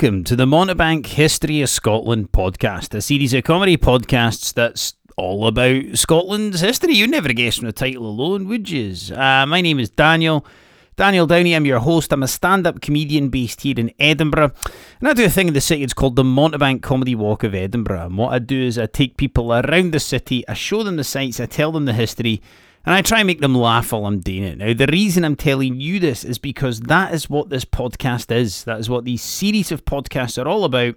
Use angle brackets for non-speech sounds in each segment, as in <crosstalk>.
welcome to the Montebank History of Scotland podcast, a series of comedy podcasts that's all about Scotland's history. You'd never guess from the title alone, would you? Uh, my name is Daniel. Daniel Downey, I'm your host. I'm a stand up comedian based here in Edinburgh. And I do a thing in the city, it's called the Montebank Comedy Walk of Edinburgh. And what I do is I take people around the city, I show them the sights, I tell them the history, and I try and make them laugh while I'm doing it. Now, the reason I'm telling you this is because that is what this podcast is. That is what these series of podcasts are all about.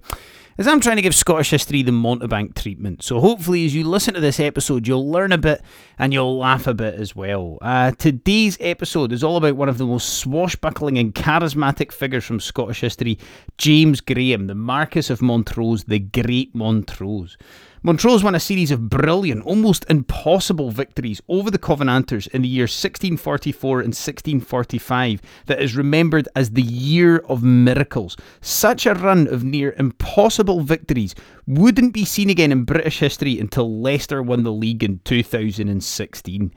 Is I'm trying to give Scottish history the Montebank treatment. So hopefully, as you listen to this episode, you'll learn a bit and you'll laugh a bit as well. Uh, today's episode is all about one of the most swashbuckling and charismatic figures from Scottish history, James Graham, the Marquess of Montrose, the Great Montrose. Montrose won a series of brilliant, almost impossible victories over the Covenanters in the years 1644 and 1645 that is remembered as the Year of Miracles. Such a run of near impossible victories wouldn't be seen again in British history until Leicester won the league in 2016.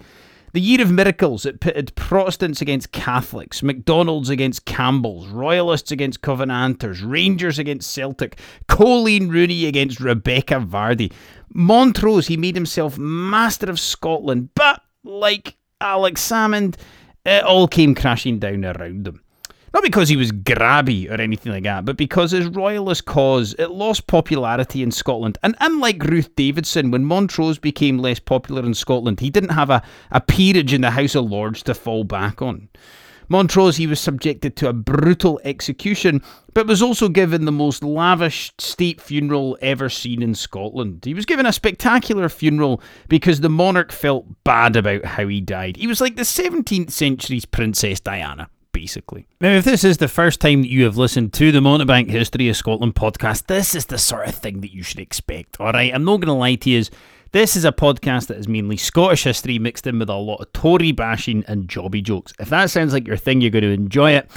The Year of Miracles, it pitted Protestants against Catholics, McDonald's against Campbell's, Royalists against Covenanters, Rangers against Celtic, Coleen Rooney against Rebekah Vardy. Montrose, he made himself master of Scotland, but like Alex Salmond, it all came crashing down around him. Not because he was grabby or anything like that, but because his royalist cause it lost popularity in Scotland. And unlike Ruth Davidson, when Montrose became less popular in Scotland, he didn't have a, a peerage in the House of Lords to fall back on. Montrose, he was subjected to a brutal execution, but was also given the most lavish state funeral ever seen in Scotland. He was given a spectacular funeral because the monarch felt bad about how he died. He was like the 17th century's Princess Diana basically. Now, if this is the first time that you have listened to the Montebank History of Scotland podcast, this is the sort of thing that you should expect, alright? I'm not going to lie to you. This is a podcast that is mainly Scottish history mixed in with a lot of Tory bashing and jobby jokes. If that sounds like your thing, you're going to enjoy it.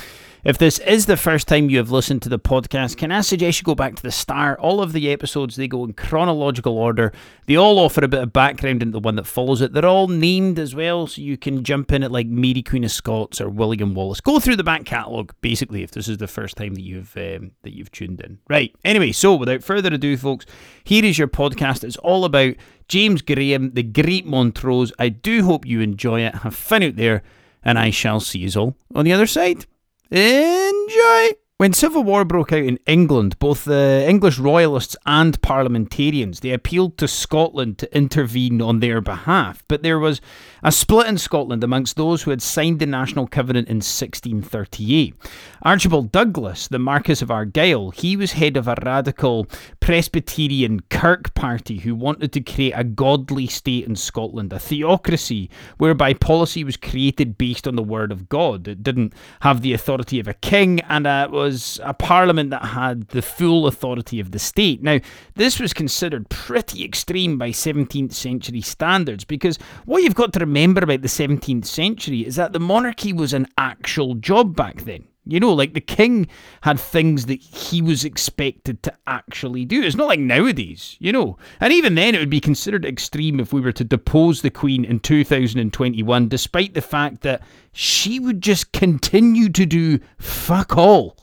If this is the first time you have listened to the podcast, can I suggest you go back to the start? All of the episodes they go in chronological order. They all offer a bit of background into the one that follows it. They're all named as well, so you can jump in at like Mary Queen of Scots or William Wallace. Go through the back catalogue, basically, if this is the first time that you've um, that you've tuned in. Right. Anyway, so without further ado, folks, here is your podcast. It's all about James Graham, the Great Montrose. I do hope you enjoy it. Have fun out there, and I shall see you all on the other side. Enjoy! When civil war broke out in England, both the English royalists and parliamentarians they appealed to Scotland to intervene on their behalf, but there was a split in Scotland amongst those who had signed the National Covenant in 1638. Archibald Douglas, the Marquess of Argyll, he was head of a radical Presbyterian Kirk party who wanted to create a godly state in Scotland, a theocracy whereby policy was created based on the word of God. It didn't have the authority of a king and uh, was a parliament that had the full authority of the state. Now, this was considered pretty extreme by 17th century standards because what you've got to remember about the 17th century is that the monarchy was an actual job back then. You know, like the king had things that he was expected to actually do. It's not like nowadays, you know. And even then, it would be considered extreme if we were to depose the queen in 2021, despite the fact that she would just continue to do fuck all.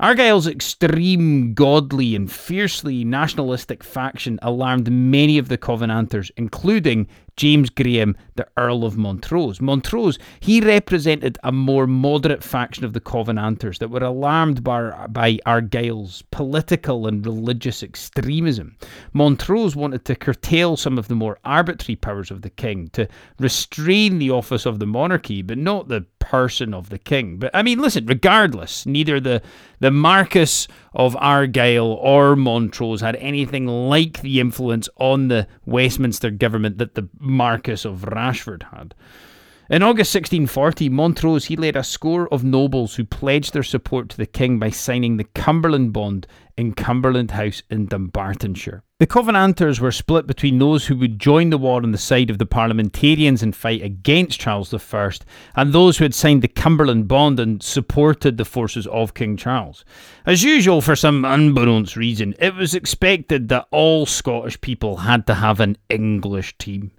Argyll's extreme, godly, and fiercely nationalistic faction alarmed many of the Covenanters, including James Graham, the Earl of Montrose. Montrose, he represented a more moderate faction of the Covenanters that were alarmed by, by Argyll's political and religious extremism. Montrose wanted to curtail some of the more arbitrary powers of the king, to restrain the office of the monarchy, but not the person of the king. But I mean, listen, regardless, neither the, the Marquess of Argyll or Montrose had anything like the influence on the Westminster government that the Marquess of Rashford had. In August 1640, Montrose he led a score of nobles who pledged their support to the king by signing the Cumbernauld Bond in Cumbernauld House in Dumbartonshire. The Covenanters were split between those who would join the war on the side of the parliamentarians and fight against Charles I, and those who had signed the Cumbernauld Bond and supported the forces of King Charles. As usual, for some unbeknownst reason, it was expected that all Scottish people had to have an English team.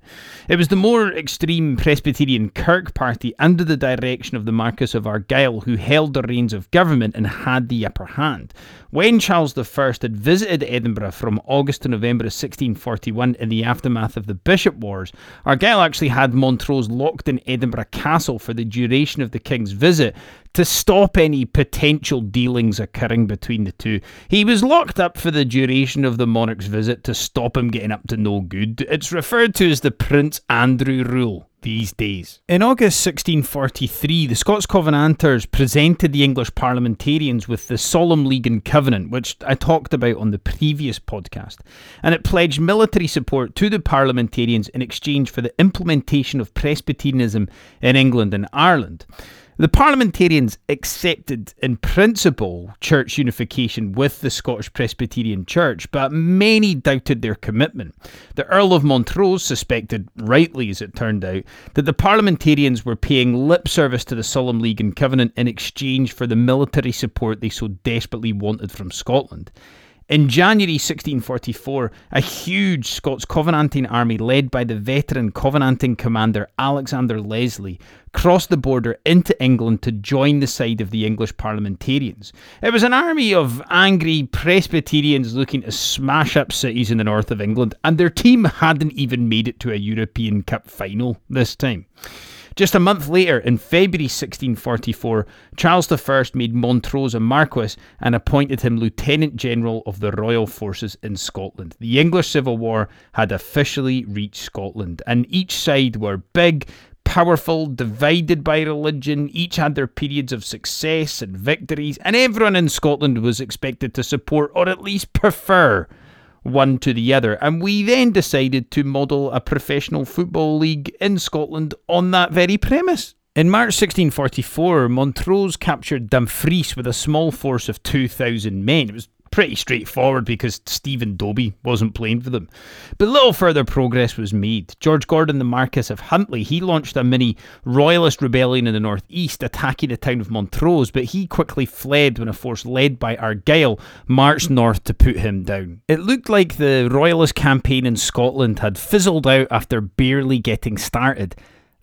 It was the more extreme Presbyterian Kirk party under the direction of the Marquess of Argyll who held the reins of government and had the upper hand. When Charles I had visited Edinburgh from August to November of 1641 in the aftermath of the Bishop Wars, Argyll actually had Montrose locked in Edinburgh Castle for the duration of the king's visit to stop any potential dealings occurring between the two. He was locked up for the duration of the monarch's visit to stop him getting up to no good. It's referred to as the Prince Andrew Rule these days. In August 1643, the Scots Covenanters presented the English parliamentarians with the Solemn League and Covenant, which I talked about on the previous podcast, and it pledged military support to the parliamentarians in exchange for the implementation of Presbyterianism in England and Ireland. The parliamentarians accepted in principle church unification with the Scottish Presbyterian Church, but many doubted their commitment. The Earl of Montrose suspected, rightly as it turned out, that the parliamentarians were paying lip service to the Solemn League and Covenant in exchange for the military support they so desperately wanted from Scotland. In January 1644, a huge Scots Covenanting army led by the veteran Covenanting commander Alexander Leslie crossed the border into England to join the side of the English parliamentarians. It was an army of angry Presbyterians looking to smash up cities in the north of England, and their team hadn't even made it to a European Cup final this time. Just a month later, in February 1644, Charles I made Montrose a Marquess and appointed him Lieutenant General of the Royal Forces in Scotland. The English Civil War had officially reached Scotland, and each side were big, powerful, divided by religion. Each had their periods of success and victories, and everyone in Scotland was expected to support or at least prefer one to the other. And we then decided to model a professional football league in Scotland on that very premise. In March 1644, Montrose captured Dumfries with a small force of 2,000 men. It was pretty straightforward because Stephen Dobbie wasn't playing for them. But little further progress was made. George Gordon, the Marquess of Huntly, he launched a mini royalist rebellion in the northeast, attacking the town of Montrose, but he quickly fled when a force led by Argyll marched north to put him down. It looked like the royalist campaign in Scotland had fizzled out after barely getting started.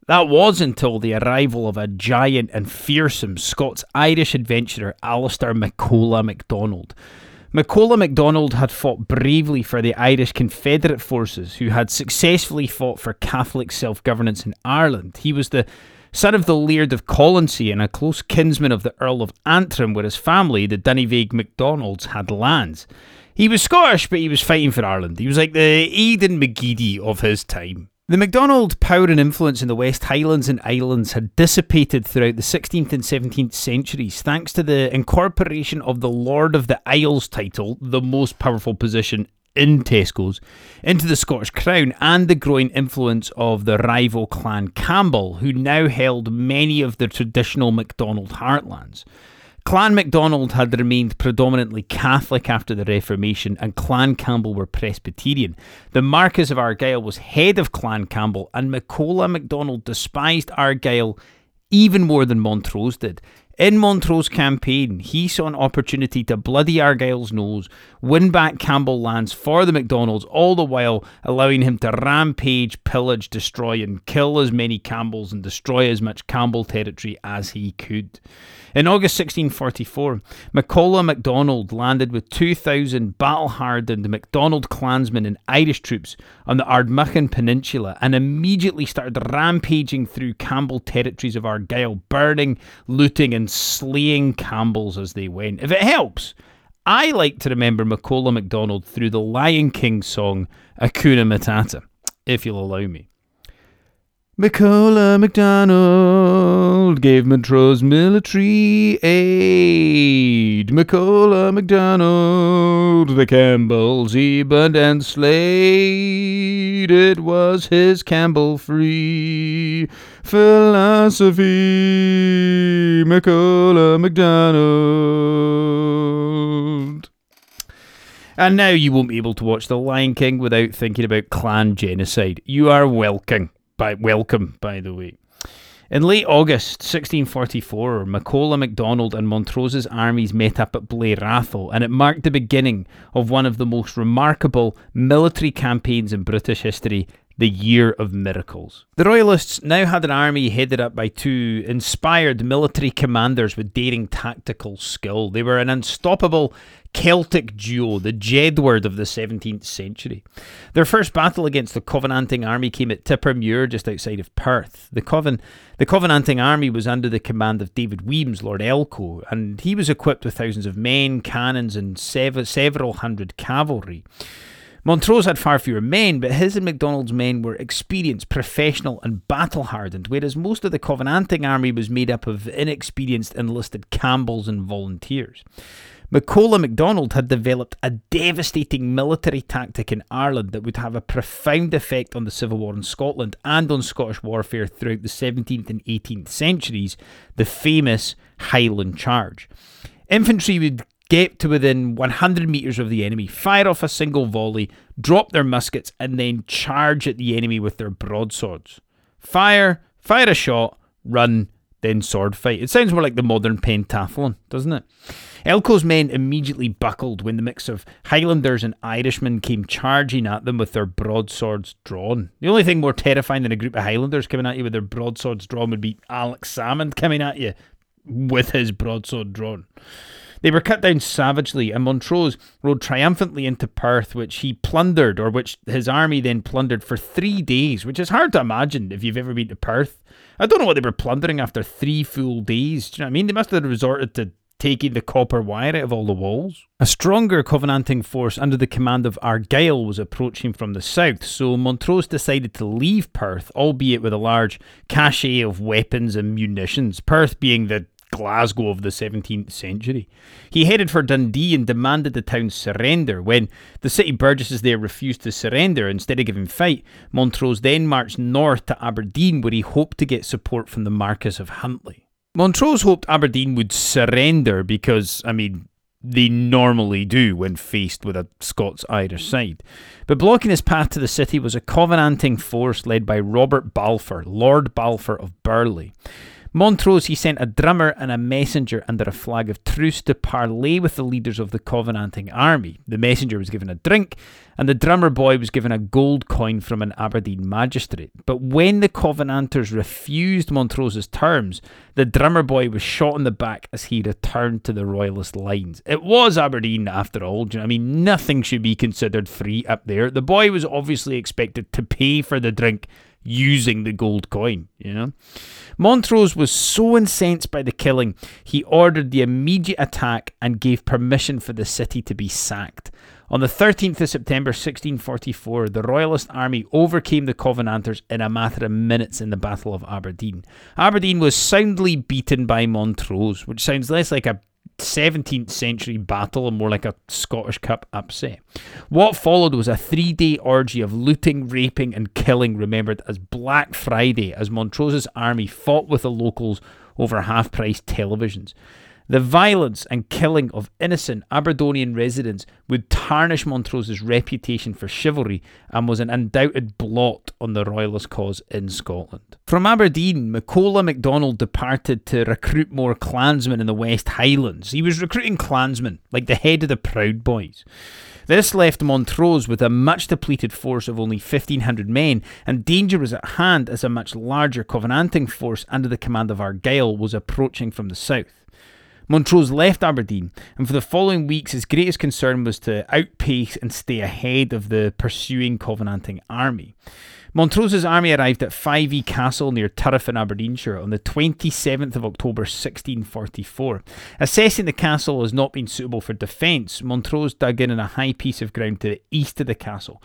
That was until the arrival of a giant and fearsome Scots Irish adventurer, Alistair MacColla MacDonald. MacColla MacDonald had fought bravely for the Irish Confederate forces, who had successfully fought for Catholic self governance in Ireland. He was the son of the Laird of Colonsay and a close kinsman of the Earl of Antrim, where his family, the Dunyvaig MacDonalds, had lands. He was Scottish, but he was fighting for Ireland. He was like the Aidan McGeady of his time. The MacDonald power and influence in the West Highlands and Islands had dissipated throughout the 16th and 17th centuries thanks to the incorporation of the Lord of the Isles title, the most powerful position in Tesco's, into the Scottish Crown and the growing influence of the rival clan Campbell, who now held many of the traditional MacDonald heartlands. Clan MacDonald had remained predominantly Catholic after the Reformation, and Clan Campbell were Presbyterian. The Marquess of Argyll was head of Clan Campbell, and MacColla MacDonald despised Argyll even more than Montrose did. In Montrose's campaign, he saw an opportunity to bloody Argyll's nose, win back Campbell lands for the MacDonalds, all the while allowing him to rampage, pillage, destroy, and kill as many Campbells and destroy as much Campbell territory as he could. In August 1644, MacColla MacDonald landed with 2,000 battle hardened MacDonald clansmen and Irish troops on the Ardnamurchan Peninsula and immediately started rampaging through Campbell territories of Argyll, burning, looting, and slaying Campbells as they went. If it helps, I like to remember MacColla MacDonald through the Lion King song Hakuna Matata, if you'll allow me. MacColla MacDonald gave Montrose military aid. MacColla MacDonald, the Campbells he burned and slayed. It was his Campbell free philosophy. MacColla MacDonald. And now you won't be able to watch The Lion King without thinking about clan genocide. You are welcome, by welcome, by the way. In late August 1644, MacColla MacDonald and Montrose's armies met up at Blair Atholl, and it marked the beginning of one of the most remarkable military campaigns in British history the Year of Miracles. The Royalists now had an army headed up by two inspired military commanders with daring tactical skill. They were an unstoppable Celtic duo, the Jedward of the 17th century. Their first battle against the Covenanting army came at Tippermuir, just outside of Perth. The, Coven- the Covenanting army was under the command of David Wemyss, Lord Elcho, and he was equipped with thousands of men, cannons, and sev- several hundred cavalry. Montrose had far fewer men, but his and MacDonald's men were experienced, professional, and battle hardened, whereas most of the Covenanting army was made up of inexperienced enlisted Campbells and volunteers. MacColla MacDonald had developed a devastating military tactic in Ireland that would have a profound effect on the Civil War in Scotland and on Scottish warfare throughout the 17th and 18th centuries, the famous Highland Charge. Infantry would get to within 100 metres of the enemy, fire off a single volley, drop their muskets, and then charge at the enemy with their broadswords. Fire, fire a shot, run, then sword fight. It sounds more like the modern pentathlon, doesn't it? Elcho's men immediately buckled when the mix of Highlanders and Irishmen came charging at them with their broadswords drawn. The only thing more terrifying than a group of Highlanders coming at you with their broadswords drawn would be Alex Salmond coming at you with his broadsword drawn. They were cut down savagely, and Montrose rode triumphantly into Perth, which he plundered, or which his army then plundered for three days, which is hard to imagine if you've ever been to Perth. I don't know what they were plundering after three full days. Do you know what I mean? They must have resorted to taking the copper wire out of all the walls. A stronger Covenanting force under the command of Argyll was approaching from the south, so Montrose decided to leave Perth, albeit with a large cache of weapons and munitions, Perth being the Glasgow of the 17th century. He headed for Dundee and demanded the town surrender. When the city burgesses there refused to surrender instead of giving fight, Montrose then marched north to Aberdeen where he hoped to get support from the Marquess of Huntly. Montrose hoped Aberdeen would surrender because, I mean, they normally do when faced with a Scots Irish side. But blocking his path to the city was a Covenanting force led by Robert Balfour, Lord Balfour of Burleigh. Montrose, he sent a drummer and a messenger under a flag of truce to parley with the leaders of the Covenanting army. The messenger was given a drink, and the drummer boy was given a gold coin from an Aberdeen magistrate. But when the Covenanters refused Montrose's terms, the drummer boy was shot in the back as he returned to the Royalist lines. It was Aberdeen, after all. You know I mean? Nothing should be considered free up there. The boy was obviously expected to pay for the drink using the gold coin, you know? Montrose was so incensed by the killing, he ordered the immediate attack and gave permission for the city to be sacked. On the 13th of September 1644, the Royalist army overcame the Covenanters in a matter of minutes in the Battle of Aberdeen. Aberdeen was soundly beaten by Montrose, which sounds less like a 17th century battle and more like a Scottish Cup upset. What followed was a three day orgy of looting, raping, and killing, remembered as Black Friday, as Montrose's army fought with the locals over half price televisions. The violence and killing of innocent Aberdonian residents would tarnish Montrose's reputation for chivalry and was an undoubted blot on the Royalist cause in Scotland. From Aberdeen, MacColla MacDonald departed to recruit more clansmen in the West Highlands. He was recruiting clansmen, like the head of the Proud Boys. This left Montrose with a much depleted force of only 1,500 men, and danger was at hand as a much larger Covenanting force under the command of Argyll was approaching from the south. Montrose left Aberdeen, and for the following weeks, his greatest concern was to outpace and stay ahead of the pursuing Covenanting army. Montrose's army arrived at Fyvie Castle near Turriff in Aberdeenshire on the 27th of October 1644. Assessing the castle as not being suitable for defence, Montrose dug in on a high piece of ground to the east of the castle.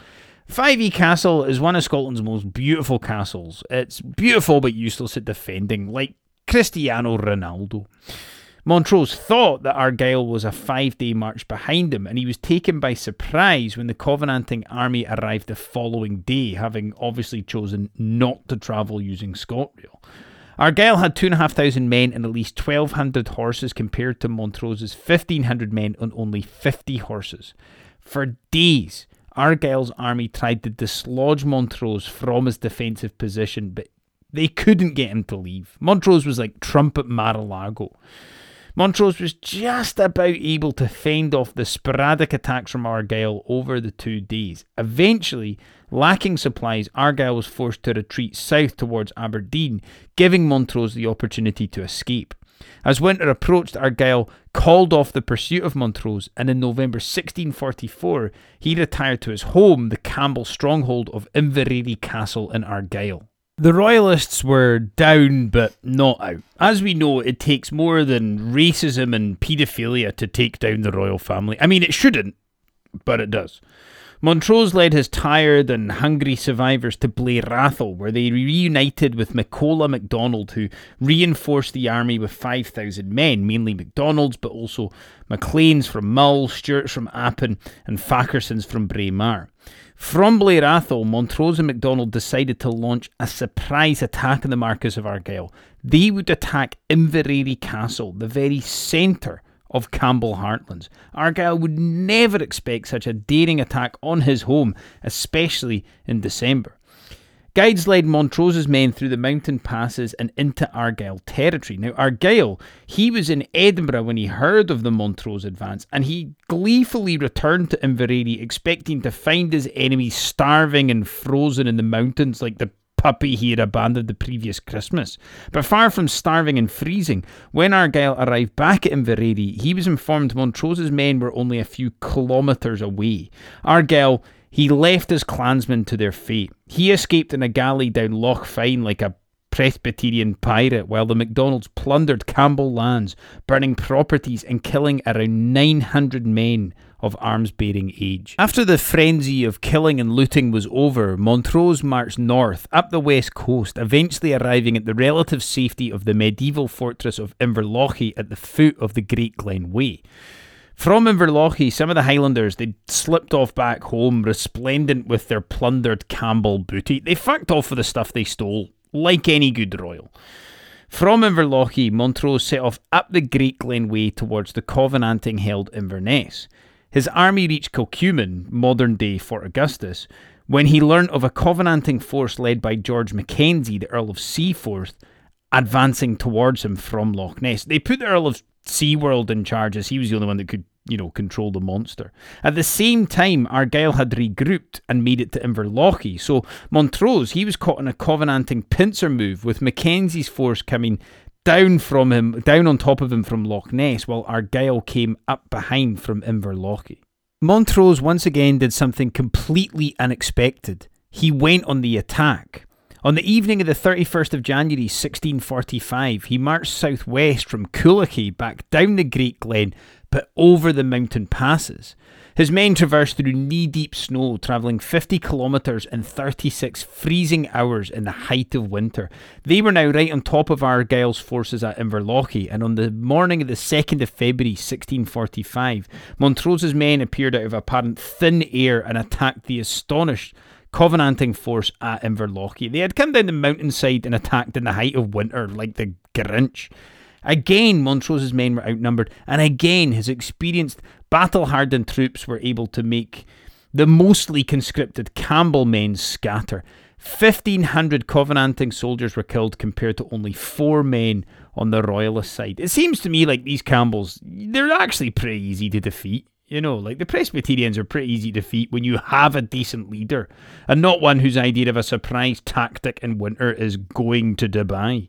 Fyvie Castle is one of Scotland's most beautiful castles. It's beautiful but useless at defending, like Cristiano Ronaldo. Montrose thought that Argyll was a five day march behind him, and he was taken by surprise when the Covenanting army arrived the following day, having obviously chosen not to travel using ScotRail. Argyll had 2,500 men and at least 1,200 horses compared to Montrose's 1,500 men and only 50 horses. For days, Argyll's army tried to dislodge Montrose from his defensive position, but they couldn't get him to leave. Montrose was like Trump at Mar-a-Lago. Montrose was just about able to fend off the sporadic attacks from Argyll over the two days. Eventually, lacking supplies, Argyll was forced to retreat south towards Aberdeen, giving Montrose the opportunity to escape. As winter approached, Argyll called off the pursuit of Montrose, and in November 1644 he retired to his home, the Campbell stronghold of Inveraray Castle in Argyll. The Royalists were down but not out. As we know, it takes more than racism and paedophilia to take down the royal family. I mean, it shouldn't, but it does. Montrose led his tired and hungry survivors to Blair Atholl, where they reunited with MacColla MacDonald, who reinforced the army with 5,000 men, mainly MacDonald's, but also Maclean's from Mull, Stewart's from Appin, and Fackerson's from Braemar. From Blair Atholl, Montrose and MacDonald decided to launch a surprise attack on the Marquess of Argyll. They would attack Inveraray Castle, the very centre of Campbell Heartlands. Argyll would never expect such a daring attack on his home, especially in December. Guides led Montrose's men through the mountain passes and into Argyll territory. Now, Argyll, he was in Edinburgh when he heard of the Montrose advance, and he gleefully returned to Inveraray, expecting to find his enemies starving and frozen in the mountains like the puppy he had abandoned the previous Christmas. But far from starving and freezing, when Argyll arrived back at Inveraray, he was informed Montrose's men were only a few kilometres away. Argyll he left his clansmen to their fate. He escaped in a galley down Loch Fyne like a Presbyterian pirate, while the MacDonalds plundered Campbell lands, burning properties and killing around 900 men of arms bearing age. After the frenzy of killing and looting was over, Montrose marched north up the west coast, eventually arriving at the relative safety of the medieval fortress of Inverlochy at the foot of the Great Glen Way. From Inverlochy, some of the Highlanders they slipped off back home, resplendent with their plundered Campbell booty. They fucked off with the stuff they stole, like any good royal. From Inverlochy, Montrose set off up the Great Glen Way towards the Covenanting held Inverness. His army reached Kilcumin, modern day Fort Augustus, when he learnt of a Covenanting force led by George Mackenzie, the Earl of Seaforth, advancing towards him from Loch Ness. They put the Earl of Seaworld in charge as he was the only one that could you know, control the monster. At the same time, Argyll had regrouped and made it to Inverlochy. So Montrose, he was caught in a covenanting pincer move with Mackenzie's force coming down from him, down on top of him from Loch Ness, while Argyll came up behind from Inverlochy. Montrose once again did something completely unexpected. He went on the attack. On the evening of the 31st of January 1645, he marched southwest from Coolachy back down the Great Glen but over the mountain passes. His men traversed through knee deep snow, travelling 50 kilometres in 36 freezing hours in the height of winter. They were now right on top of Argyll's forces at Inverlochy, and on the morning of the 2nd of February 1645, Montrose's men appeared out of apparent thin air and attacked the astonished Covenanting force at Inverlochy. They had come down the mountainside and attacked in the height of winter like the Grinch. Again, Montrose's men were outnumbered, and again, his experienced, battle hardened troops were able to make the mostly conscripted Campbell men scatter. 1,500 Covenanting soldiers were killed compared to only four men on the Royalist side. It seems to me like these Campbells, they're actually pretty easy to defeat. You know, like the Presbyterians are pretty easy to defeat when you have a decent leader and not one whose idea of a surprise tactic in winter is going to Dubai.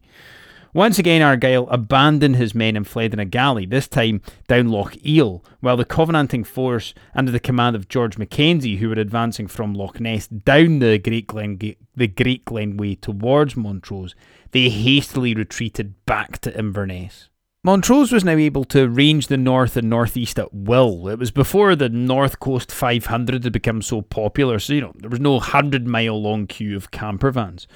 Once again, Argyll abandoned his men and fled in a galley, this time down Loch Eil, while the Covenanting force, under the command of George Mackenzie, who were advancing from Loch Ness down the Great Glen, the Great Glen Way towards Montrose, they hastily retreated back to Inverness. Montrose was now able to range the north and northeast at will. It was before the North Coast 500 had become so popular, so you know there was no hundred mile long queue of camper vans.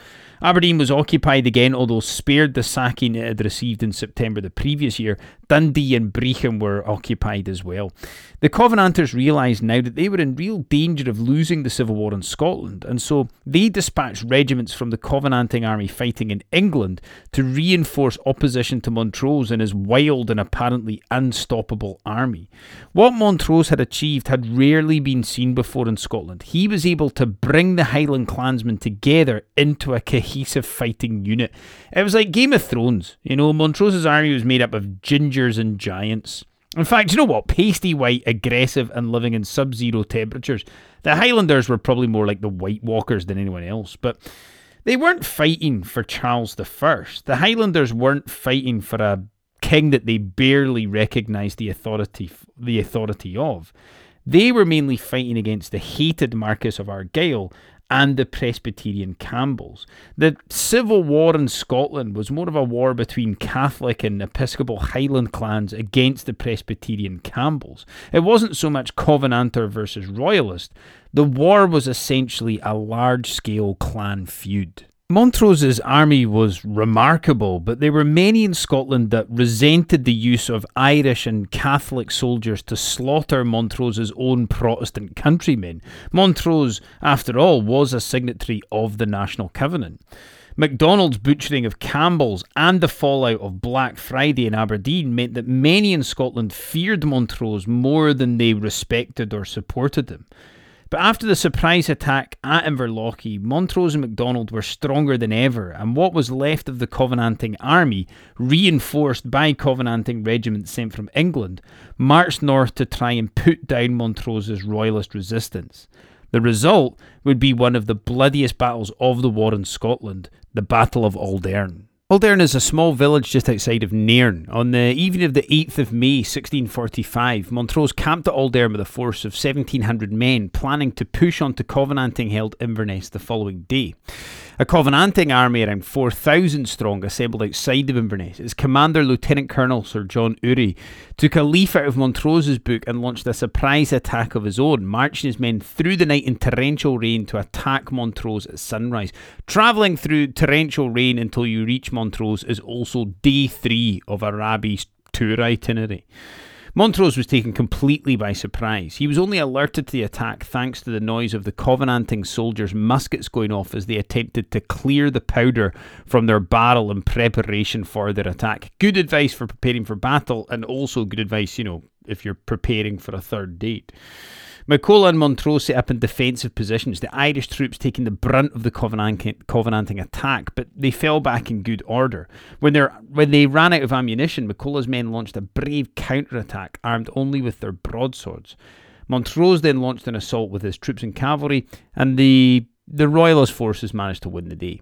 Aberdeen was occupied again, although spared the sacking it had received in September the previous year, Dundee and Brechin were occupied as well. The Covenanters realised now that they were in real danger of losing the civil war in Scotland, and so they dispatched regiments from the Covenanting army fighting in England to reinforce opposition to Montrose and his wild and apparently unstoppable army. What Montrose had achieved had rarely been seen before in Scotland. He was able to bring the Highland clansmen together into a cohesive fighting unit. It was like Game of Thrones. You know, Montrose's army was made up of gingers and giants. In fact, you know what? Pasty white, aggressive, and living in sub zero temperatures. The Highlanders were probably more like the White Walkers than anyone else, but they weren't fighting for Charles I. The Highlanders weren't fighting for a king that they barely recognised the authority, the authority of. They were mainly fighting against the hated Marquess of Argyll and the Presbyterian Campbells. The civil war in Scotland was more of a war between Catholic and Episcopal Highland clans against the Presbyterian Campbells. It wasn't so much Covenanter versus Royalist, the war was essentially a large scale clan feud. Montrose's army was remarkable, but there were many in Scotland that resented the use of Irish and Catholic soldiers to slaughter Montrose's own Protestant countrymen. Montrose, after all, was a signatory of the National Covenant. MacDonald's butchering of Campbell's and the fallout of Black Friday in Aberdeen meant that many in Scotland feared Montrose more than they respected or supported him. But after the surprise attack at Inverlochy, Montrose and MacDonald were stronger than ever, and what was left of the Covenanting army, reinforced by Covenanting regiments sent from England, marched north to try and put down Montrose's royalist resistance. The result would be one of the bloodiest battles of the war in Scotland, the Battle of Auldearn. Auldearn is a small village just outside of Nairn. On the evening of the 8th of May 1645, Montrose camped at Auldearn with a force of 1700 men, planning to push on to Covenanting held Inverness the following day. A Covenanting army around 4,000 strong assembled outside of Inverness. Its commander, Lieutenant Colonel Sir John Ury, took a leaf out of Montrose's book and launched a surprise attack of his own, marching his men through the night in torrential rain to attack Montrose at sunrise. Travelling through torrential rain until you reach Montrose is also day three of Arabi's tour itinerary. Montrose was taken completely by surprise. He was only alerted to the attack thanks to the noise of the Covenanting soldiers' muskets going off as they attempted to clear the powder from their barrel in preparation for their attack. Good advice for preparing for battle, and also good advice, you know, if you're preparing for a third date. McCulloch and Montrose set up in defensive positions, the Irish troops taking the brunt of the Covenanting attack, but they fell back in good order. When, when they ran out of ammunition, McCulloch's men launched a brave counterattack, armed only with their broadswords. Montrose then launched an assault with his troops and cavalry, and the, the Royalist forces managed to win the day.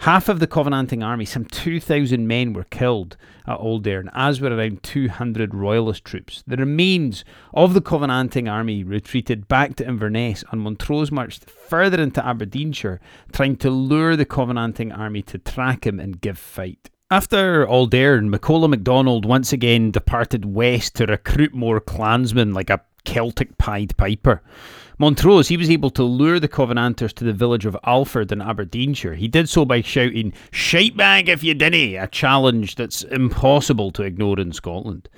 Half of the Covenanting army, some 2,000 men, were killed at Auldearn, as were around 200 Royalist troops. The remains of the Covenanting army retreated back to Inverness, and Montrose marched further into Aberdeenshire, trying to lure the Covenanting army to track him and give fight. After Auldearn, MacColla MacDonald once again departed west to recruit more clansmen like a Celtic Pied Piper. Montrose, he was able to lure the Covenanters to the village of Alford in Aberdeenshire. He did so by shouting, Shite bag if you dinna, a challenge that's impossible to ignore in Scotland.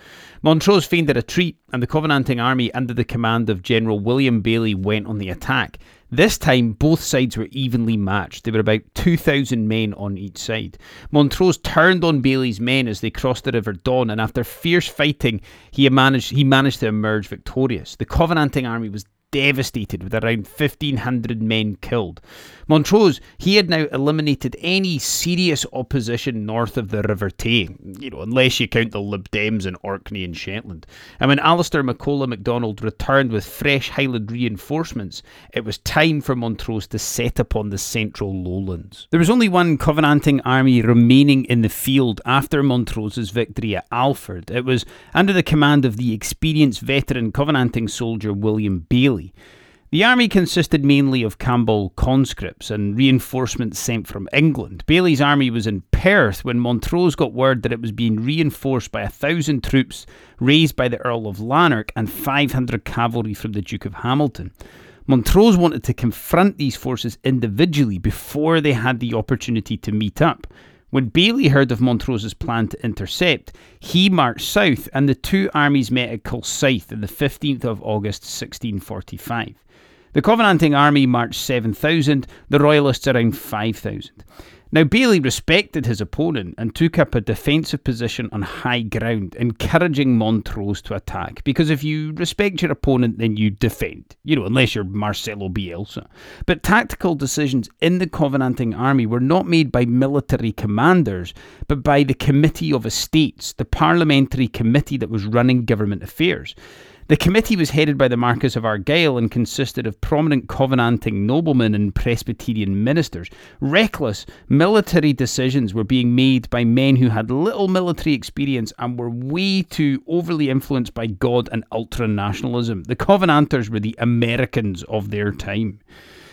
Montrose feigned a retreat, and the Covenanting army, under the command of General William Baillie went on the attack. This time, both sides were evenly matched. There were about 2,000 men on each side. Montrose turned on Baillie's men as they crossed the River Don, and after fierce fighting, he managed, he managed to emerge victorious. The Covenanting army was devastated with around 1,500 men killed. Montrose, he had now eliminated any serious opposition north of the River Tay, you know, unless you count the Lib Dems in Orkney and Shetland. And when Alistair MacColla MacDonald returned with fresh Highland reinforcements, it was time for Montrose to set upon the central lowlands. There was only one Covenanting army remaining in the field after Montrose's victory at Alford. It was under the command of the experienced veteran Covenanting soldier William Baillie. The army consisted mainly of Campbell conscripts and reinforcements sent from England. Baillie's army was in Perth when Montrose got word that it was being reinforced by a thousand troops raised by the Earl of Lanark and 500 cavalry from the Duke of Hamilton. Montrose wanted to confront these forces individually before they had the opportunity to meet up. When Baillie heard of Montrose's plan to intercept, he marched south and the two armies met at Kilsyth on the 15th of August 1645. The Covenanting army marched 7,000, the Royalists around 5,000. Now, Baillie respected his opponent and took up a defensive position on high ground, encouraging Montrose to attack. Because if you respect your opponent, then you defend, you know, unless you're Marcelo Bielsa. But tactical decisions in the Covenanting army were not made by military commanders, but by the Committee of Estates, the parliamentary committee that was running government affairs. The committee was headed by the Marquess of Argyll and consisted of prominent Covenanting noblemen and Presbyterian ministers. Reckless military decisions were being made by men who had little military experience and were way too overly influenced by God and ultra nationalism. The Covenanters were the Americans of their time.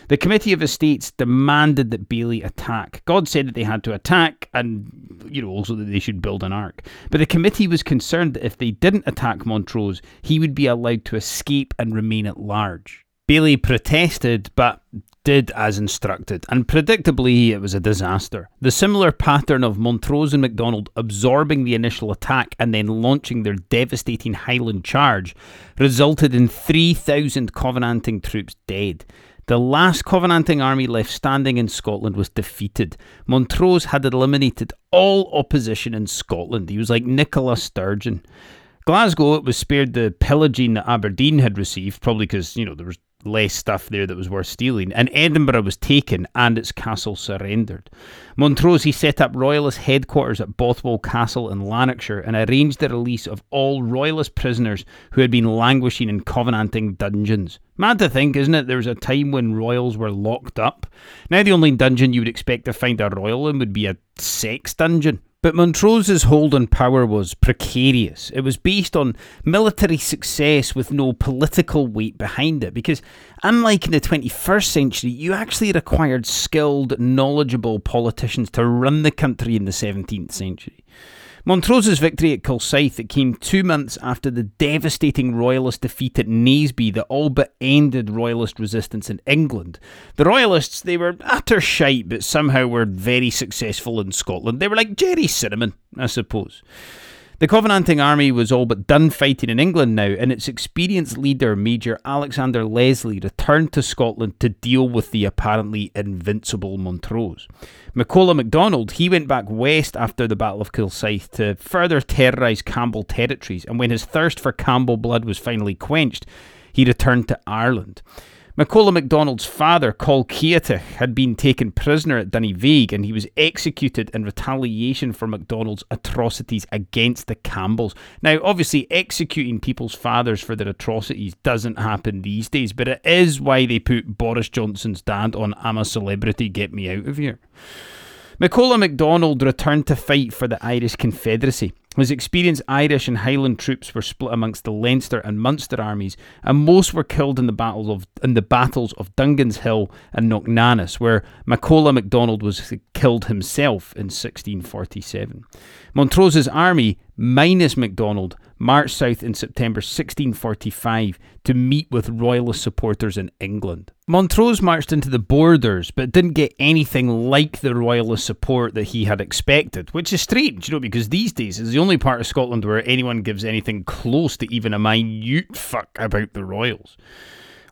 The Committee of Estates demanded that Baillie attack. God said that they had to attack and, you know, also that they should build an ark. But the committee was concerned that if they didn't attack Montrose, he would be allowed to escape and remain at large. Baillie protested, but did as instructed, and predictably it was a disaster. The similar pattern of Montrose and MacDonald absorbing the initial attack and then launching their devastating Highland charge resulted in 3,000 Covenanting troops dead. The last Covenanting army left standing in Scotland was defeated. Montrose had eliminated all opposition in Scotland. He was like Nicola Sturgeon. Glasgow was spared the pillaging that Aberdeen had received, probably because, you know, there was less stuff there that was worth stealing, and Edinburgh was taken and its castle surrendered. Montrose he set up royalist headquarters at Bothwell Castle in Lanarkshire and arranged the release of all royalist prisoners who had been languishing in Covenanting dungeons. Mad to think, isn't it? There was a time when royals were locked up. Now the only dungeon you would expect to find a royal in would be a sex dungeon. But Montrose's hold on power was precarious. It was based on military success with no political weight behind it, because unlike in the 21st century, you actually required skilled, knowledgeable politicians to run the country in the 17th century. Montrose's victory at Kilsyth that came two months after the devastating Royalist defeat at Naseby that all but ended Royalist resistance in England. The Royalists, they were utter shite, but somehow were very successful in Scotland. They were like Gerry Cinnamon, I suppose. The Covenanting army was all but done fighting in England now, and its experienced leader, Major Alexander Leslie, returned to Scotland to deal with the apparently invincible Montrose. MacColla MacDonald, he went back west after the Battle of Kilsyth to further terrorise Campbell territories, and when his thirst for Campbell blood was finally quenched, he returned to Ireland. MacColla MacDonald's father, Coll Ciotach, had been taken prisoner at Dunyvaig and he was executed in retaliation for MacDonald's atrocities against the Campbells. Now, obviously, executing people's fathers for their atrocities doesn't happen these days, but it is why they put Boris Johnson's dad on I'm a Celebrity, Get Me Out of Here. MacColla MacDonald returned to fight for the Irish Confederacy. His experienced Irish and Highland troops were split amongst the Leinster and Munster armies, and most were killed in the battles of in the battles of Dungan's Hill and Knocknanuss, where MacColla MacDonald was killed himself in 1647. Montrose's army, minus MacDonald, marched south in September 1645 to meet with royalist supporters in England. Montrose marched into the borders, but didn't get anything like the royalist support that he had expected, which is strange, you know, because these days it's the only part of Scotland where anyone gives anything close to even a minute fuck about the royals.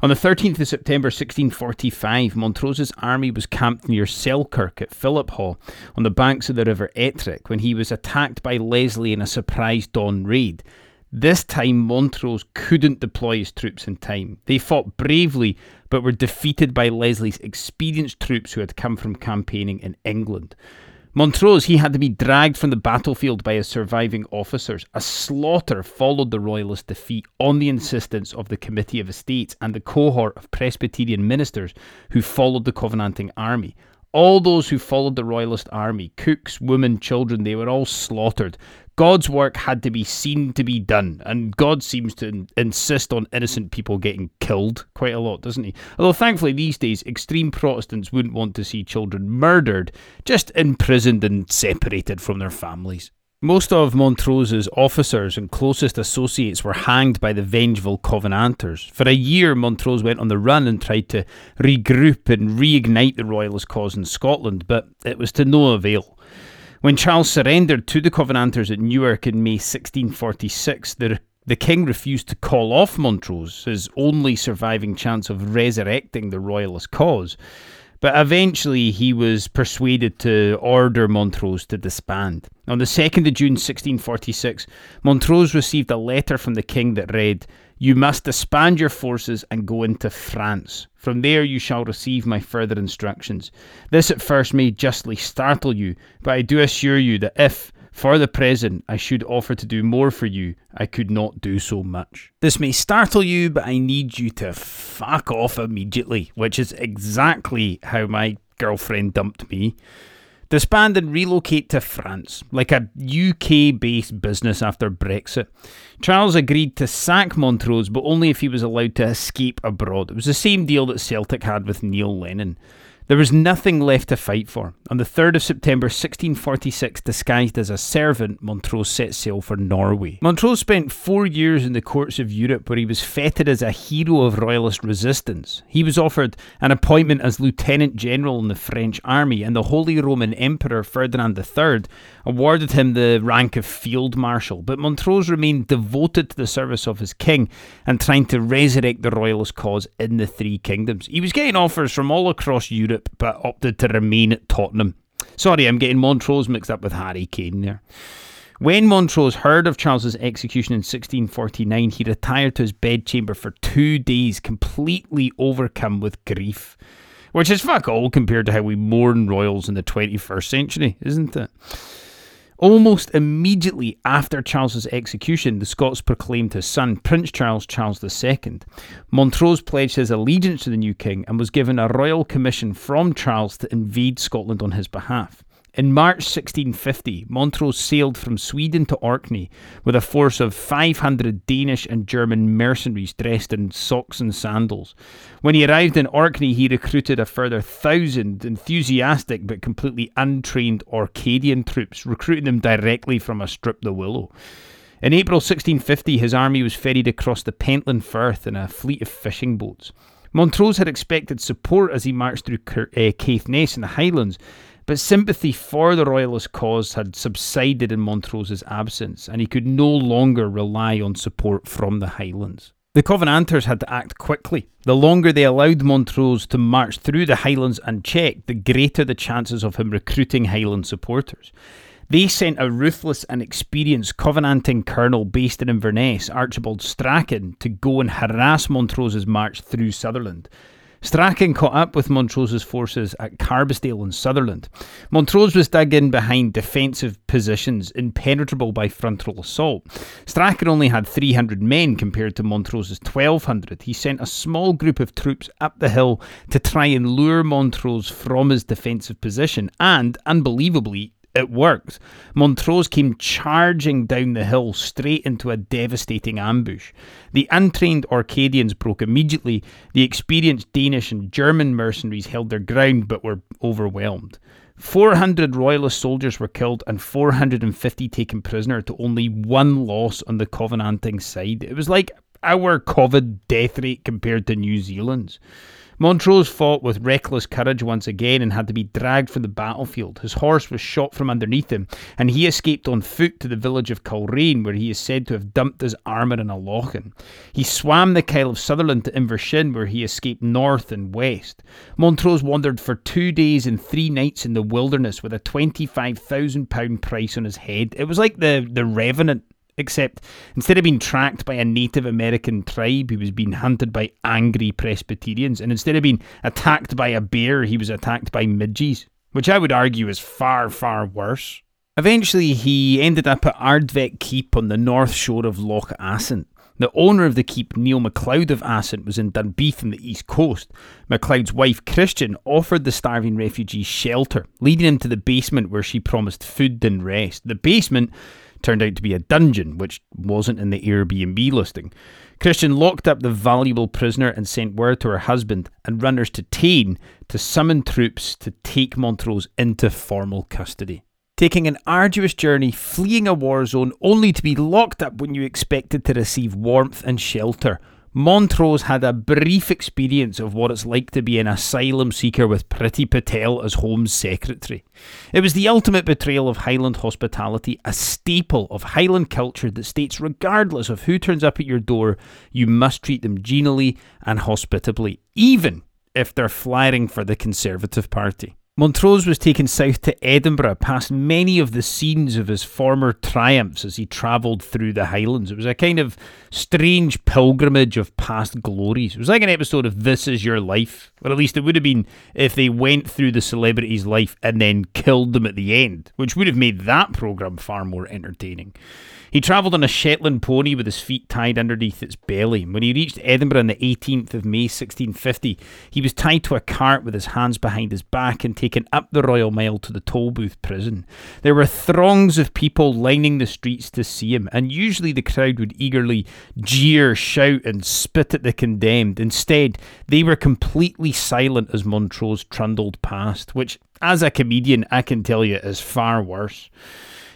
On the 13th of September 1645, Montrose's army was camped near Selkirk at Philiphaugh on the banks of the River Ettrick when he was attacked by Leslie in a surprise dawn raid. This time, Montrose couldn't deploy his troops in time. They fought bravely, but were defeated by Leslie's experienced troops who had come from campaigning in England. Montrose, he had to be dragged from the battlefield by his surviving officers. A slaughter followed the royalist defeat on the insistence of the Committee of Estates and the cohort of Presbyterian ministers who followed the Covenanting army. All those who followed the royalist army, cooks, women, children, they were all slaughtered. God's work had to be seen to be done, and God seems to insist on innocent people getting killed quite a lot, doesn't he? Although thankfully these days, extreme Protestants wouldn't want to see children murdered, just imprisoned and separated from their families. Most of Montrose's officers and closest associates were hanged by the vengeful Covenanters. For a year, Montrose went on the run and tried to regroup and reignite the Royalist cause in Scotland, but it was to no avail. When Charles surrendered to the Covenanters at Newark in May 1646, the, the king refused to call off Montrose, his only surviving chance of resurrecting the royalist cause. But eventually he was persuaded to order Montrose to disband. On the 2nd of June 1646, Montrose received a letter from the king that read, You must disband your forces and go into France. From there you shall receive my further instructions. This at first may justly startle you, but I do assure you that if, for the present, I should offer to do more for you. I could not do so much. This may startle you, but I need you to fuck off immediately, which is exactly how my girlfriend dumped me. Disband and relocate to France, like a UK based business after Brexit. Charles agreed to sack Montrose, but only if he was allowed to escape abroad. It was the same deal that Celtic had with Neil Lennon. There was nothing left to fight for. On the 3rd of September 1646, disguised as a servant, Montrose set sail for Norway. Montrose spent four years in the courts of Europe where he was feted as a hero of royalist resistance. He was offered an appointment as lieutenant general in the French army, and the Holy Roman Emperor Ferdinand III awarded him the rank of field marshal. But Montrose remained devoted to the service of his king and trying to resurrect the royalist cause in the three kingdoms. He was getting offers from all across Europe Europe, but opted to remain at Tottenham. Sorry, I'm getting Montrose mixed up with Harry Kane there. When Montrose heard of Charles's execution in 1649, he retired to his bedchamber for two days, completely overcome with grief. Which is fuck all compared to how we mourn royals in the 21st century, isn't it? Almost immediately after Charles's execution, the Scots proclaimed his son, Prince Charles Charles II. Montrose pledged his allegiance to the new king and was given a royal commission from Charles to invade Scotland on his behalf. In March 1650, Montrose sailed from Sweden to Orkney with a force of 500 Danish and German mercenaries dressed in socks and sandals. When he arrived in Orkney, he recruited a further thousand enthusiastic but completely untrained Orcadian troops, recruiting them directly from a Strip the Willow. In April 1650, his army was ferried across the Pentland Firth in a fleet of fishing boats. Montrose had expected support as he marched through uh, Caithness in the Highlands, but sympathy for the Royalist cause had subsided in Montrose's absence, and he could no longer rely on support from the Highlands. The Covenanters had to act quickly. The longer they allowed Montrose to march through the Highlands unchecked, the greater the chances of him recruiting Highland supporters. They sent a ruthless and experienced Covenanting colonel based in Inverness, Archibald Strachan, to go and harass Montrose's march through Sutherland. Strachan caught up with Montrose's forces at Carbisdale in Sutherland. Montrose was dug in behind defensive positions, impenetrable by frontal assault. Strachan only had 300 men compared to Montrose's 1200. He sent a small group of troops up the hill to try and lure Montrose from his defensive position, and, unbelievably, it worked. Montrose came charging down the hill straight into a devastating ambush. The untrained Orcadians broke immediately. The experienced Danish and German mercenaries held their ground but were overwhelmed. 400 royalist soldiers were killed and 450 taken prisoner to only one loss on the Covenanting side. It was like our COVID death rate compared to New Zealand's. Montrose fought with reckless courage once again and had to be dragged from the battlefield. His horse was shot from underneath him, and he escaped on foot to the village of Culrain, where he is said to have dumped his armour in a lochan. He swam the Kyle of Sutherland to Invershin, where he escaped north and west. Montrose wandered for two days and three nights in the wilderness with a £25,000 price on his head. It was like the, the Revenant Except instead of being tracked by a Native American tribe, he was being hunted by angry Presbyterians. And instead of being attacked by a bear, he was attacked by midges, which I would argue is far, far worse. Eventually, he ended up at Ardvreck Keep on the north shore of Loch Assynt. The owner of the keep, Neil MacLeod of Assynt, was in Dunbeath on the east coast. MacLeod's wife, Christian, offered the starving refugees shelter, leading him to the basement where she promised food and rest. The basement turned out to be a dungeon, which wasn't in the Airbnb listing. Christian locked up the valuable prisoner and sent word to her husband and runners to Tain to summon troops to take Montrose into formal custody. Taking an arduous journey, fleeing a war zone, only to be locked up when you expected to receive warmth and shelter, Montrose had a brief experience of what it's like to be an asylum seeker with Priti Patel as Home Secretary. It was the ultimate betrayal of Highland hospitality, a staple of Highland culture that states regardless of who turns up at your door, you must treat them genially and hospitably, even if they're flying for the Conservative Party. Montrose was taken south to Edinburgh, past many of the scenes of his former triumphs as he travelled through the Highlands. It was a kind of strange pilgrimage of past glories. It was like an episode of This Is Your Life, or at least it would have been if they went through the celebrity's life and then killed them at the end, which would have made that programme far more entertaining. He travelled on a Shetland pony with his feet tied underneath its belly. When he reached Edinburgh on the 18th of May 1650, he was tied to a cart with his hands behind his back and taken up the Royal Mile to the Tolbooth prison. There were throngs of people lining the streets to see him, and usually the crowd would eagerly jeer, shout, and spit at the condemned. Instead, they were completely silent as Montrose trundled past, which, as a comedian, I can tell you is far worse.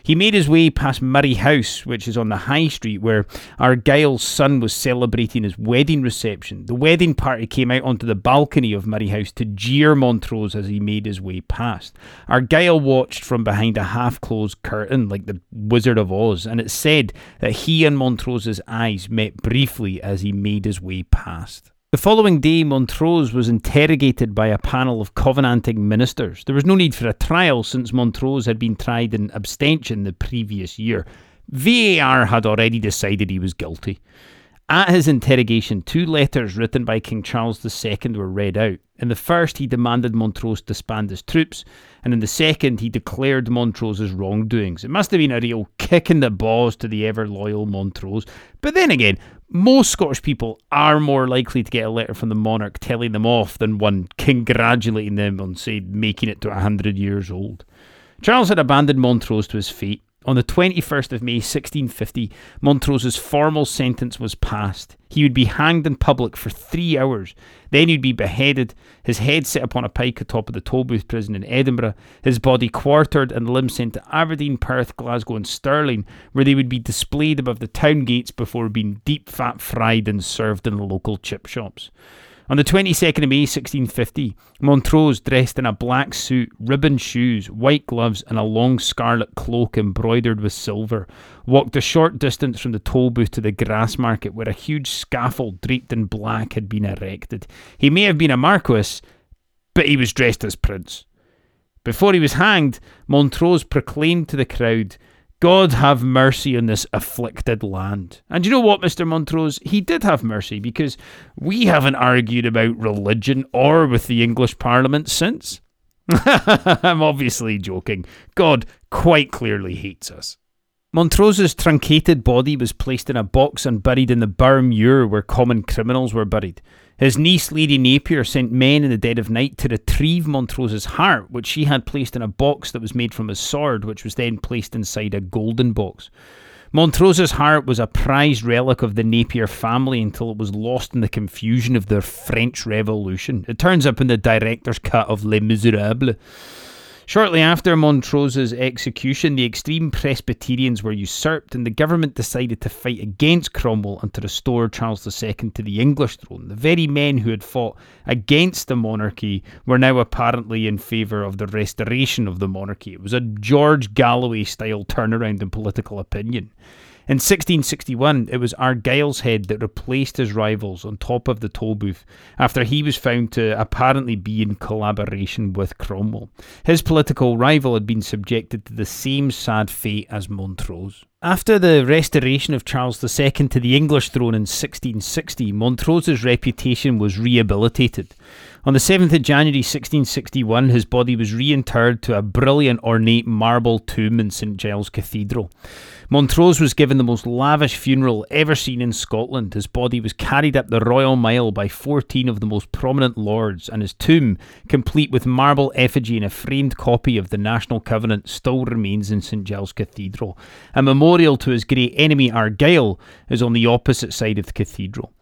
He made his way past Moray House, which is on the High Street, where Argyll's son was celebrating his wedding reception. The wedding party came out onto the balcony of Moray House to jeer Montrose as he made his way past. Argyll watched from behind a half closed curtain like the Wizard of Oz, and it said that he and Montrose's eyes met briefly as he made his way past. The following day, Montrose was interrogated by a panel of Covenanting ministers. There was no need for a trial since Montrose had been tried in abstention the previous year. VAR had already decided he was guilty. At his interrogation, two letters written by King Charles II were read out. In the first, he demanded Montrose disband his troops, and in the second, he declared Montrose's wrongdoings. It must have been a real kick in the balls to the ever loyal Montrose. But then again, most Scottish people are more likely to get a letter from the monarch telling them off than one congratulating them on, say, making it to 100 years old. Charles had abandoned Montrose to his fate. On the 21st of May 1650, Montrose's formal sentence was passed. He would be hanged in public for three hours. Then he'd be beheaded, his head set upon a pike atop of the Tolbooth prison in Edinburgh, his body quartered and limbs sent to Aberdeen, Perth, Glasgow, and Stirling, where they would be displayed above the town gates before being deep fat fried and served in the local chip shops. On the 22nd of May 1650, Montrose, dressed in a black suit, ribbon shoes, white gloves, and a long scarlet cloak embroidered with silver, walked a short distance from the toll booth to the grass market where a huge scaffold draped in black had been erected. He may have been a marquis, but he was dressed as prince. Before he was hanged, Montrose proclaimed to the crowd God have mercy on this afflicted land. And you know what, Mr. Montrose? He did have mercy because we haven't argued about religion or with the English Parliament since. <laughs> I'm obviously joking. God quite clearly hates us. Montrose's truncated body was placed in a box and buried in the Burgh Muir where common criminals were buried. His niece, Lady Napier, sent men in the dead of night to retrieve Montrose's heart, which she had placed in a box that was made from his sword, which was then placed inside a golden box. Montrose's heart was a prized relic of the Napier family until it was lost in the confusion of the French Revolution. It turns up in the director's cut of Les Miserables. Shortly after Montrose's execution, the extreme Presbyterians were usurped, and the government decided to fight against Cromwell and to restore Charles II to the English throne. The very men who had fought against the monarchy were now apparently in favour of the restoration of the monarchy. It was a George Galloway style turnaround in political opinion. In 1661, it was Argyll's head that replaced his rivals on top of the Tolbooth after he was found to apparently be in collaboration with Cromwell. His political rival had been subjected to the same sad fate as Montrose. After the restoration of Charles II to the English throne in 1660, Montrose's reputation was rehabilitated. On the 7th of January 1661, his body was reinterred to a brilliant ornate marble tomb in St Giles Cathedral. Montrose was given the most lavish funeral ever seen in Scotland. His body was carried up the Royal Mile by 14 of the most prominent lords, and his tomb, complete with marble effigy and a framed copy of the National Covenant, still remains in St Giles Cathedral. A memorial to his great enemy Argyll is on the opposite side of the cathedral.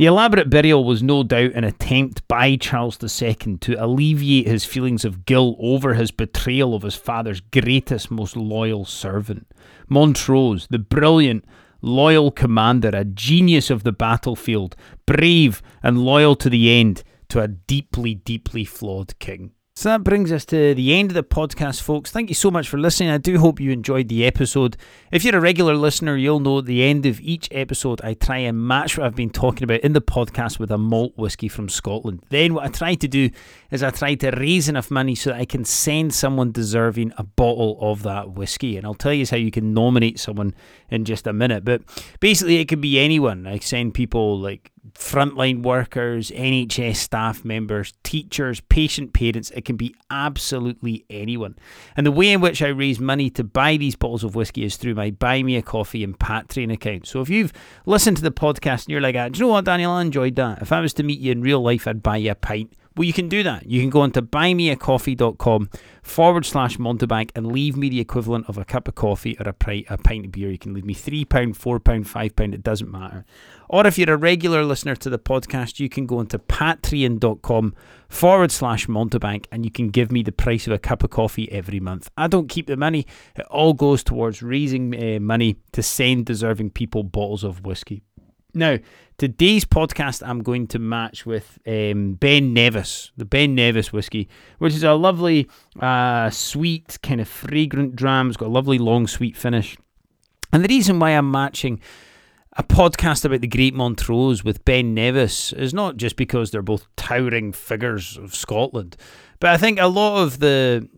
The elaborate burial was no doubt an attempt by Charles II to alleviate his feelings of guilt over his betrayal of his father's greatest, most loyal servant. Montrose, the brilliant, loyal commander, a genius of the battlefield, brave and loyal to the end, to a deeply, deeply flawed king. So that brings us to the end of the podcast, folks. Thank you so much for listening. I do hope you enjoyed the episode. If you're a regular listener, you'll know at the end of each episode, I try and match what I've been talking about in the podcast with a malt whiskey from Scotland. Then, what I try to do is I try to raise enough money so that I can send someone deserving a bottle of that whiskey. And I'll tell you how you can nominate someone in just a minute. But basically, it could be anyone. I send people like frontline workers, NHS staff members, teachers, patient parents. It can be absolutely anyone. And the way in which I raise money to buy these bottles of whiskey is through my Buy Me a Coffee and Patreon account. So if you've listened to the podcast and you're like, ah, do you know what, Daniel? I enjoyed that. If I was to meet you in real life, I'd buy you a pint. Well, you can do that. You can go onto buymeacoffee.com forward slash Montebank and leave me the equivalent of a cup of coffee or a, pint, a pint of beer. You can leave me £3, £4, £5, it doesn't matter. Or if you're a regular listener to the podcast, you can go onto patreon.com forward slash Montebank and you can give me the price of a cup of coffee every month. I don't keep the money, it all goes towards raising uh, money to send deserving people bottles of whiskey. Now, today's podcast I'm going to match with um, Ben Nevis, the Ben Nevis whiskey, which is a lovely, uh, sweet, kind of fragrant dram. It's got a lovely, long, sweet finish. And the reason why I'm matching a podcast about the great Montrose with Ben Nevis is not just because they're both towering figures of Scotland, but I think a lot of the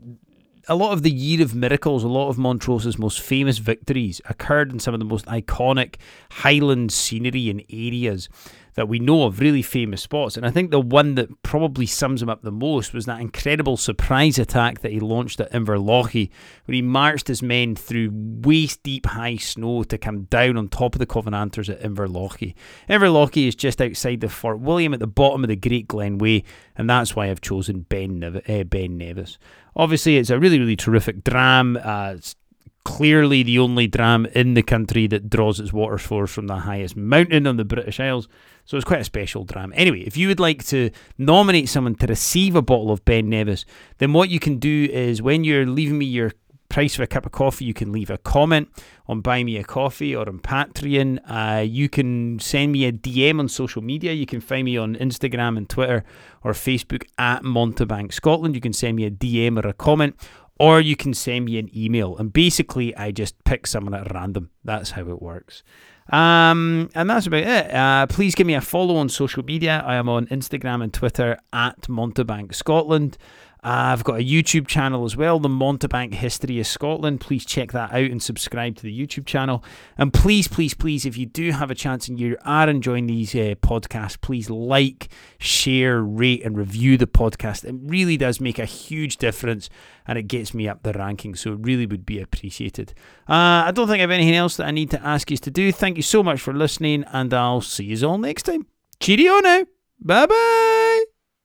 a lot of the year of miracles, a lot of Montrose's most famous victories occurred in some of the most iconic Highland scenery and areas that we know of, really famous spots. And I think the one that probably sums him up the most was that incredible surprise attack that he launched at Inverlochy, where he marched his men through waist deep high snow to come down on top of the Covenanters at Inverlochy. Inverlochy is just outside the Fort William at the bottom of the Great Glen Way, and that's why I've chosen Ben, uh, ben Nevis. Obviously, it's a really, really terrific dram. Uh, it's clearly the only dram in the country that draws its water source from the highest mountain on the British Isles. So it's quite a special dram. Anyway, if you would like to nominate someone to receive a bottle of Ben Nevis, then what you can do is when you're leaving me your price of a cup of coffee, you can leave a comment on Buy Me a Coffee or on Patreon. Uh, you can send me a DM on social media. You can find me on Instagram and Twitter or Facebook at Montebank Scotland. You can send me a DM or a comment, or you can send me an email. And basically, I just pick someone at random. That's how it works. Um, and that's about it. Uh, please give me a follow on social media. I am on Instagram and Twitter at Montebank Scotland. I've got a YouTube channel as well, the Montebank History of Scotland. Please check that out and subscribe to the YouTube channel. And please, please, please, if you do have a chance and you are enjoying these uh, podcasts, please like, share, rate, and review the podcast. It really does make a huge difference and it gets me up the rankings. So it really would be appreciated. Uh, I don't think I have anything else that I need to ask you to do. Thank you so much for listening, and I'll see you all next time. Cheerio now. Bye bye.